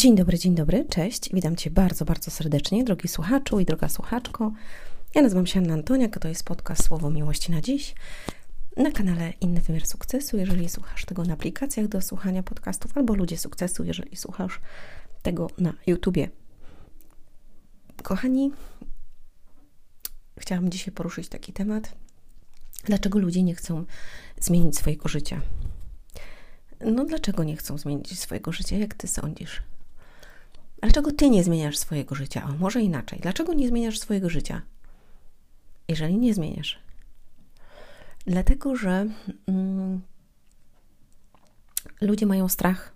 Dzień dobry, dzień dobry, cześć. Witam Cię bardzo, bardzo serdecznie, drogi słuchaczu i droga słuchaczko. Ja nazywam się Anna Antoniak, to jest podcast Słowo Miłości na dziś na kanale Inny Wymiar Sukcesu, jeżeli słuchasz tego na aplikacjach do słuchania podcastów, albo Ludzie Sukcesu, jeżeli słuchasz tego na YouTubie. Kochani, chciałam dzisiaj poruszyć taki temat. Dlaczego ludzie nie chcą zmienić swojego życia? No, dlaczego nie chcą zmienić swojego życia? Jak ty sądzisz? Dlaczego ty nie zmieniasz swojego życia? O, może inaczej. Dlaczego nie zmieniasz swojego życia? Jeżeli nie zmieniasz. Dlatego, że mm, ludzie mają strach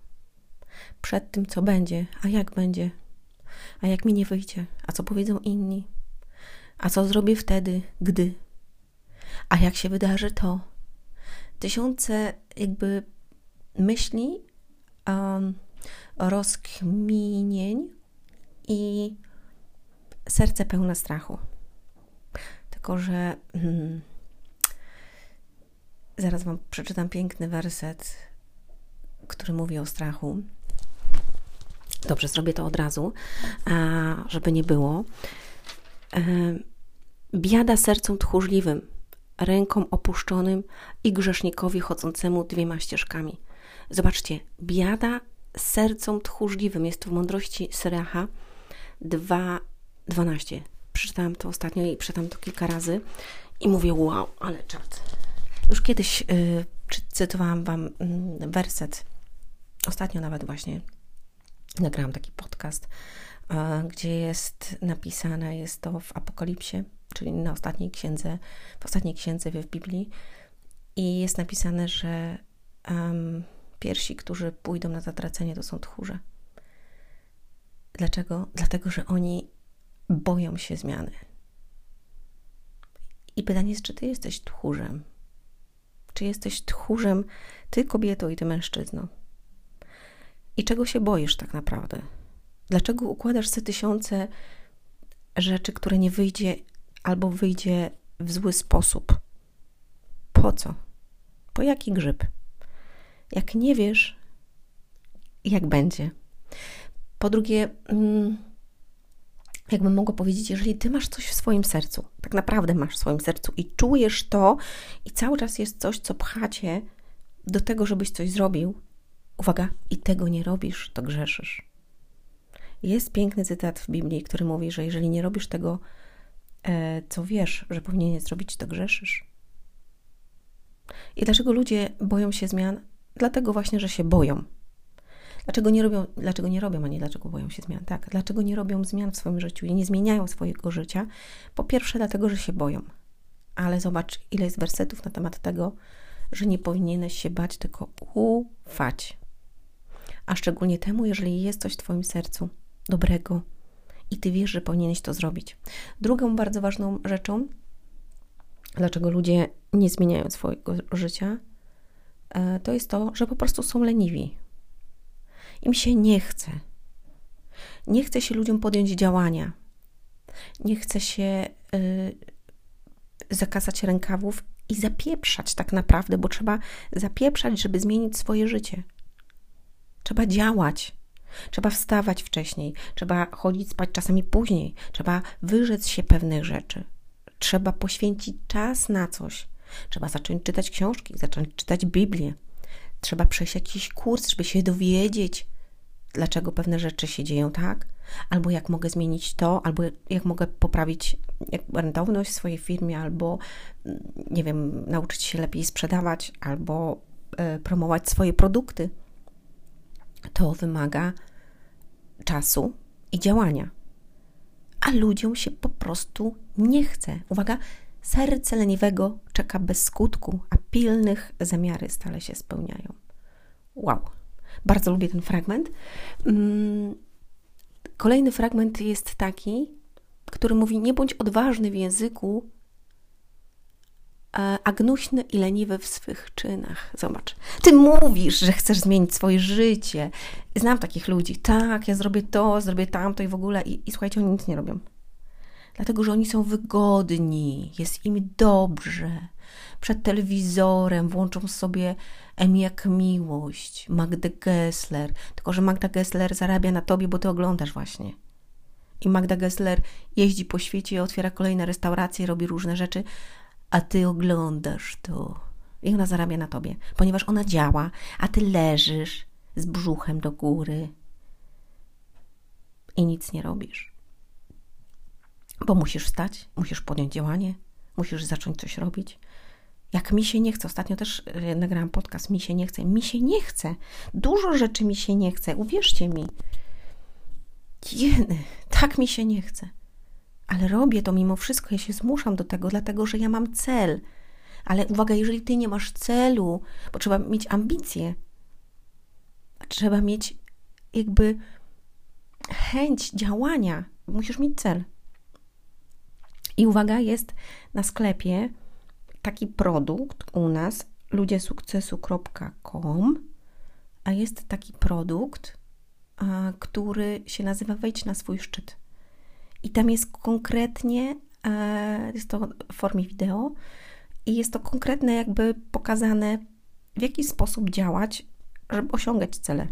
przed tym, co będzie, a jak będzie, a jak mi nie wyjdzie, a co powiedzą inni, a co zrobię wtedy, gdy, a jak się wydarzy to. Tysiące jakby myśli, um, rozkminień i serce pełne strachu. Tylko, że hmm, zaraz Wam przeczytam piękny werset, który mówi o strachu. Dobrze, zrobię to od razu, żeby nie było. E, biada sercom tchórzliwym, rękom opuszczonym i grzesznikowi chodzącemu dwiema ścieżkami. Zobaczcie, biada sercom tchórzliwym. Jest to w mądrości Syracha 2.12. Przeczytałam to ostatnio i przeczytałam to kilka razy i mówię, wow, ale czad. Już kiedyś y, cytowałam Wam y, werset, ostatnio nawet właśnie nagrałam taki podcast, y, gdzie jest napisane, jest to w Apokalipsie, czyli na ostatniej księdze, w ostatniej księdze w Biblii i jest napisane, że Pierwsi, którzy pójdą na zatracenie, to są tchórze. Dlaczego? Dlatego, że oni boją się zmiany. I pytanie jest, czy ty jesteś tchórzem? Czy jesteś tchórzem, ty kobieto i ty mężczyzno? I czego się boisz tak naprawdę? Dlaczego układasz te tysiące rzeczy, które nie wyjdzie albo wyjdzie w zły sposób? Po co? Po jaki grzyb? Jak nie wiesz, jak będzie. Po drugie, mm, jakbym mogła powiedzieć, jeżeli ty masz coś w swoim sercu, tak naprawdę masz w swoim sercu i czujesz to, i cały czas jest coś, co pchacie do tego, żebyś coś zrobił, uwaga, i tego nie robisz, to grzeszysz. Jest piękny cytat w Biblii, który mówi, że jeżeli nie robisz tego, e, co wiesz, że powinieneś zrobić, to grzeszysz. I dlaczego ludzie boją się zmian? Dlatego właśnie, że się boją. Dlaczego nie robią, dlaczego nie robią, a nie dlaczego boją się zmian? Tak, dlaczego nie robią zmian w swoim życiu i nie zmieniają swojego życia? Po pierwsze, dlatego, że się boją. Ale zobacz, ile jest wersetów na temat tego, że nie powinieneś się bać, tylko ufać. A szczególnie temu, jeżeli jest coś w Twoim sercu dobrego i Ty wiesz, że powinieneś to zrobić. Drugą bardzo ważną rzeczą, dlaczego ludzie nie zmieniają swojego życia, to jest to, że po prostu są leniwi. Im się nie chce. Nie chce się ludziom podjąć działania. Nie chce się y, zakasać rękawów i zapieprzać tak naprawdę, bo trzeba zapieprzać, żeby zmienić swoje życie. Trzeba działać. Trzeba wstawać wcześniej, trzeba chodzić spać czasami później, trzeba wyrzec się pewnych rzeczy, trzeba poświęcić czas na coś. Trzeba zacząć czytać książki, zacząć czytać Biblię. Trzeba przejść jakiś kurs, żeby się dowiedzieć, dlaczego pewne rzeczy się dzieją tak, albo jak mogę zmienić to, albo jak mogę poprawić rentowność w swojej firmie, albo nie wiem, nauczyć się lepiej sprzedawać, albo y, promować swoje produkty. To wymaga czasu i działania. A ludziom się po prostu nie chce. Uwaga, Serce leniwego czeka bez skutku, a pilnych zamiary stale się spełniają. Wow, bardzo lubię ten fragment. Mm, kolejny fragment jest taki, który mówi: Nie bądź odważny w języku, a gnuśny i leniwy w swych czynach. Zobacz, ty mówisz, że chcesz zmienić swoje życie. Znam takich ludzi. Tak, ja zrobię to, zrobię tamto i w ogóle. I, i słuchajcie, oni nic nie robią. Dlatego, że oni są wygodni, jest im dobrze. Przed telewizorem włączą sobie Emi jak miłość, Magdę Gessler. Tylko, że Magda Gessler zarabia na tobie, bo ty oglądasz właśnie. I Magda Gessler jeździ po świecie, otwiera kolejne restauracje, robi różne rzeczy, a ty oglądasz to. I ona zarabia na tobie, ponieważ ona działa, a ty leżysz z brzuchem do góry i nic nie robisz. Bo musisz wstać, musisz podjąć działanie, musisz zacząć coś robić. Jak mi się nie chce, ostatnio też e, nagrałam podcast, mi się nie chce, mi się nie chce. Dużo rzeczy mi się nie chce, uwierzcie mi. Jeny, tak mi się nie chce. Ale robię to mimo wszystko, ja się zmuszam do tego, dlatego że ja mam cel. Ale uwaga, jeżeli ty nie masz celu, bo trzeba mieć ambicje, trzeba mieć jakby chęć działania, musisz mieć cel. I uwaga, jest na sklepie taki produkt u nas ludziesukcesu.com, a jest taki produkt, który się nazywa Wejdź na swój szczyt. I tam jest konkretnie, e, jest to w formie wideo, i jest to konkretne, jakby pokazane, w jaki sposób działać, żeby osiągać cele.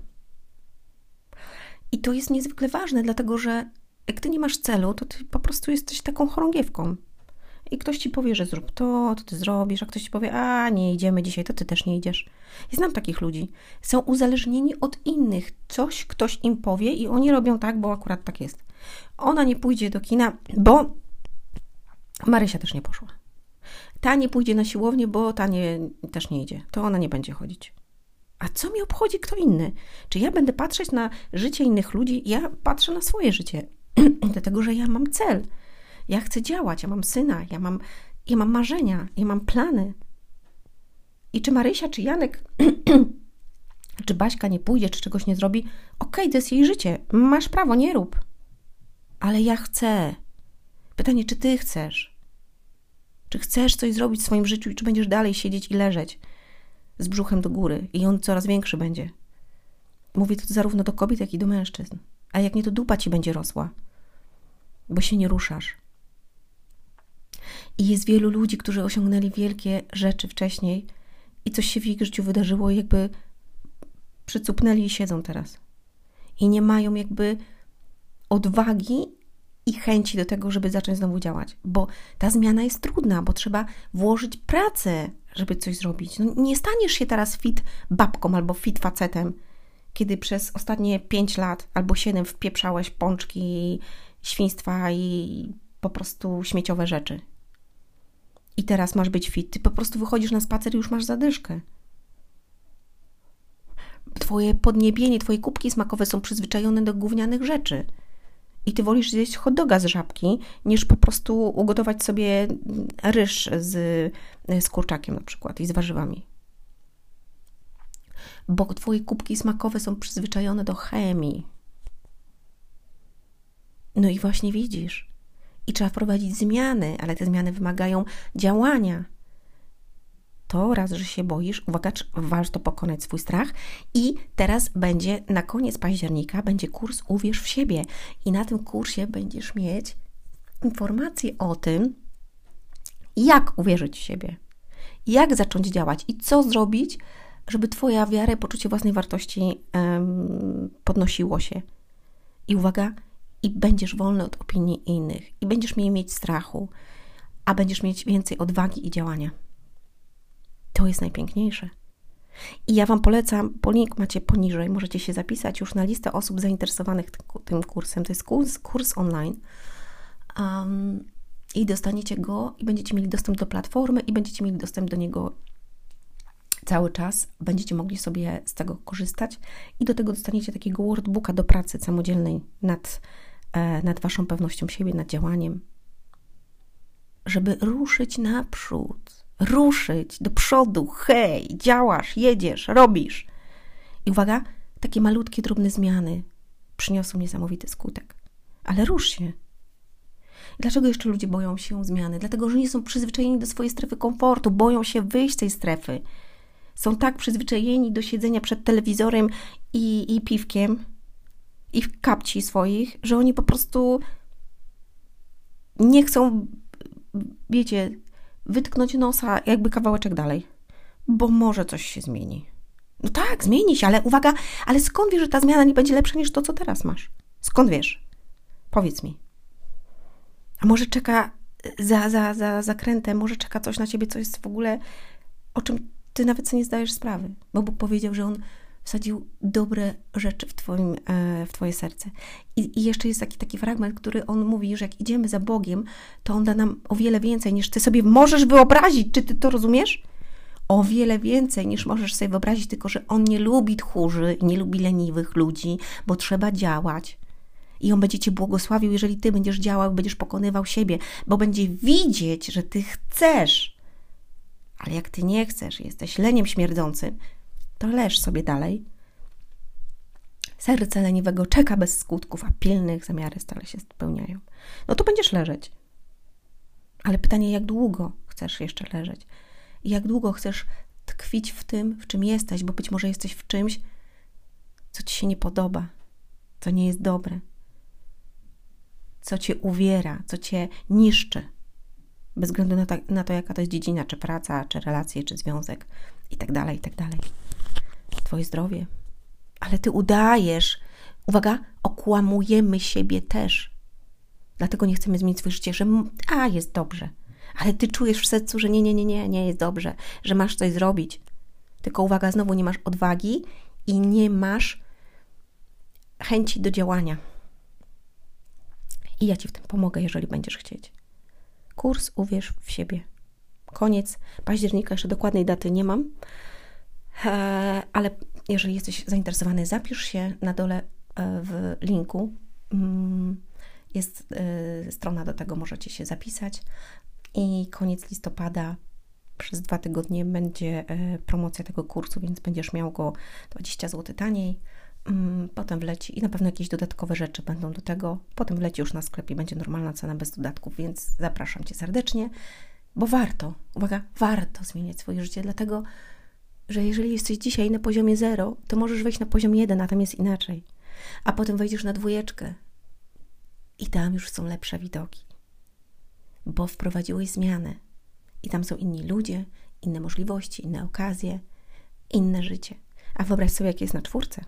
I to jest niezwykle ważne, dlatego że ty nie masz celu, to ty po prostu jesteś taką chorągiewką. I ktoś ci powie, że zrób to, to ty zrobisz, a ktoś ci powie, a nie idziemy dzisiaj, to ty też nie idziesz. Znam takich ludzi. Są uzależnieni od innych. Coś ktoś im powie i oni robią tak, bo akurat tak jest. Ona nie pójdzie do kina, bo Marysia też nie poszła. Ta nie pójdzie na siłownię, bo ta nie, też nie idzie. To ona nie będzie chodzić. A co mi obchodzi kto inny? Czy ja będę patrzeć na życie innych ludzi? Ja patrzę na swoje życie, dlatego że ja mam cel. Ja chcę działać, ja mam syna, ja mam, ja mam marzenia, ja mam plany. I czy Marysia, czy Janek, czy Baśka nie pójdzie, czy czegoś nie zrobi, okej, okay, to jest jej życie, masz prawo, nie rób. Ale ja chcę. Pytanie, czy ty chcesz? Czy chcesz coś zrobić w swoim życiu i czy będziesz dalej siedzieć i leżeć z brzuchem do góry i on coraz większy będzie? Mówię to zarówno do kobiet, jak i do mężczyzn. A jak nie, to dupa ci będzie rosła, bo się nie ruszasz. I jest wielu ludzi, którzy osiągnęli wielkie rzeczy wcześniej i coś się w ich życiu wydarzyło i jakby przycupnęli i siedzą teraz. I nie mają jakby odwagi i chęci do tego, żeby zacząć znowu działać, bo ta zmiana jest trudna, bo trzeba włożyć pracę, żeby coś zrobić. No, nie staniesz się teraz fit babką albo fit facetem, kiedy przez ostatnie 5 lat albo 7 wpieprzałeś pączki, świństwa i po prostu śmieciowe rzeczy. I teraz masz być fit. Ty po prostu wychodzisz na spacer i już masz zadyszkę. Twoje podniebienie, twoje kubki smakowe są przyzwyczajone do gównianych rzeczy. I ty wolisz zjeść hot doga z żabki, niż po prostu ugotować sobie ryż z, z kurczakiem na przykład i z warzywami. Bo twoje kubki smakowe są przyzwyczajone do chemii. No i właśnie widzisz, i trzeba wprowadzić zmiany, ale te zmiany wymagają działania. To raz, że się boisz, uwaga, warto pokonać swój strach i teraz będzie na koniec października będzie kurs Uwierz w siebie i na tym kursie będziesz mieć informacje o tym, jak uwierzyć w siebie, jak zacząć działać i co zrobić, żeby Twoja wiara i poczucie własnej wartości um, podnosiło się. I uwaga, i będziesz wolny od opinii innych, i będziesz mniej mieć strachu, a będziesz mieć więcej odwagi i działania. To jest najpiękniejsze. I ja Wam polecam, po link macie poniżej, możecie się zapisać już na listę osób zainteresowanych tym kursem. To jest kurs, kurs online. Um, I dostaniecie go i będziecie mieli dostęp do platformy i będziecie mieli dostęp do niego cały czas. Będziecie mogli sobie z tego korzystać i do tego dostaniecie takiego workbooka do pracy samodzielnej nad E, nad Waszą pewnością siebie, nad działaniem, żeby ruszyć naprzód, ruszyć do przodu, hej, działasz, jedziesz, robisz. I uwaga, takie malutkie, drobne zmiany przyniosą niesamowity skutek. Ale rusz się. Dlaczego jeszcze ludzie boją się zmiany? Dlatego, że nie są przyzwyczajeni do swojej strefy komfortu, boją się wyjść z tej strefy. Są tak przyzwyczajeni do siedzenia przed telewizorem i, i piwkiem, i kapci swoich, że oni po prostu nie chcą, wiecie, wytknąć nosa jakby kawałeczek dalej, bo może coś się zmieni. No tak, zmieni się, ale uwaga, ale skąd wiesz, że ta zmiana nie będzie lepsza niż to, co teraz masz? Skąd wiesz? Powiedz mi. A może czeka za, za, za zakrętem, może czeka coś na ciebie, co jest w ogóle, o czym ty nawet sobie nie zdajesz sprawy. Bo Bóg powiedział, że On wsadził dobre rzeczy w, twoim, e, w twoje serce. I, I, jeszcze jest taki, taki fragment, który On mówi, że jak idziemy za Bogiem, to On da nam o wiele więcej, niż ty sobie możesz wyobrazić. Czy ty to rozumiesz? o wiele więcej niż możesz sobie wyobrazić, tylko że on nie lubi tchórzy, nie lubi leniwych ludzi, bo trzeba działać. I on będzie cię błogosławił, jeżeli ty będziesz działał, będziesz pokonywał siebie, bo będzie widzieć, że ty chcesz. Ale jak ty nie chcesz, jesteś leniem śmierdzącym, to leż sobie dalej. Serce leniwego czeka bez skutków, a pilnych zamiary stale się spełniają. No to będziesz leżeć. Ale pytanie, jak długo chcesz jeszcze leżeć? I jak długo chcesz tkwić w tym, w czym jesteś, bo być może jesteś w czymś, co ci się nie podoba, co nie jest dobre, co cię uwiera, co cię niszczy, bez względu na, ta, na to, jaka to jest dziedzina, czy praca, czy relacje, czy związek, i tak dalej, i tak. Twoje zdrowie. Ale ty udajesz, uwaga, okłamujemy siebie też. Dlatego nie chcemy zmienić swoje życie, że a, jest dobrze ale ty czujesz w sercu, że nie, nie, nie, nie, nie jest dobrze, że masz coś zrobić. Tylko uwaga, znowu nie masz odwagi i nie masz chęci do działania. I ja ci w tym pomogę, jeżeli będziesz chcieć. Kurs Uwierz w siebie. Koniec października, jeszcze dokładnej daty nie mam, e, ale jeżeli jesteś zainteresowany, zapisz się na dole e, w linku. Mm, jest e, strona do tego, możecie się zapisać i koniec listopada przez dwa tygodnie będzie promocja tego kursu, więc będziesz miał go 20 zł taniej. Mm, potem wleci i na pewno jakieś dodatkowe rzeczy będą do tego. Potem wleci już na sklepie, będzie normalna cena bez dodatków, więc zapraszam Cię serdecznie, bo warto, uwaga, warto zmieniać swoje życie, dlatego że jeżeli jesteś dzisiaj na poziomie 0, to możesz wejść na poziom 1, a tam jest inaczej. A potem wejdziesz na dwójeczkę i tam już są lepsze widoki bo wprowadziłeś zmianę. I tam są inni ludzie, inne możliwości, inne okazje, inne życie. A wyobraź sobie, jak jest na czwórce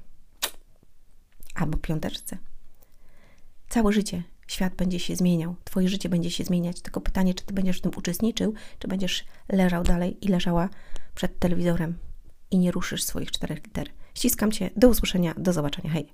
albo piąteczce. Całe życie świat będzie się zmieniał, Twoje życie będzie się zmieniać. Tylko pytanie, czy Ty będziesz w tym uczestniczył, czy będziesz leżał dalej i leżała przed telewizorem i nie ruszysz swoich czterech liter. Ściskam Cię, do usłyszenia, do zobaczenia, hej!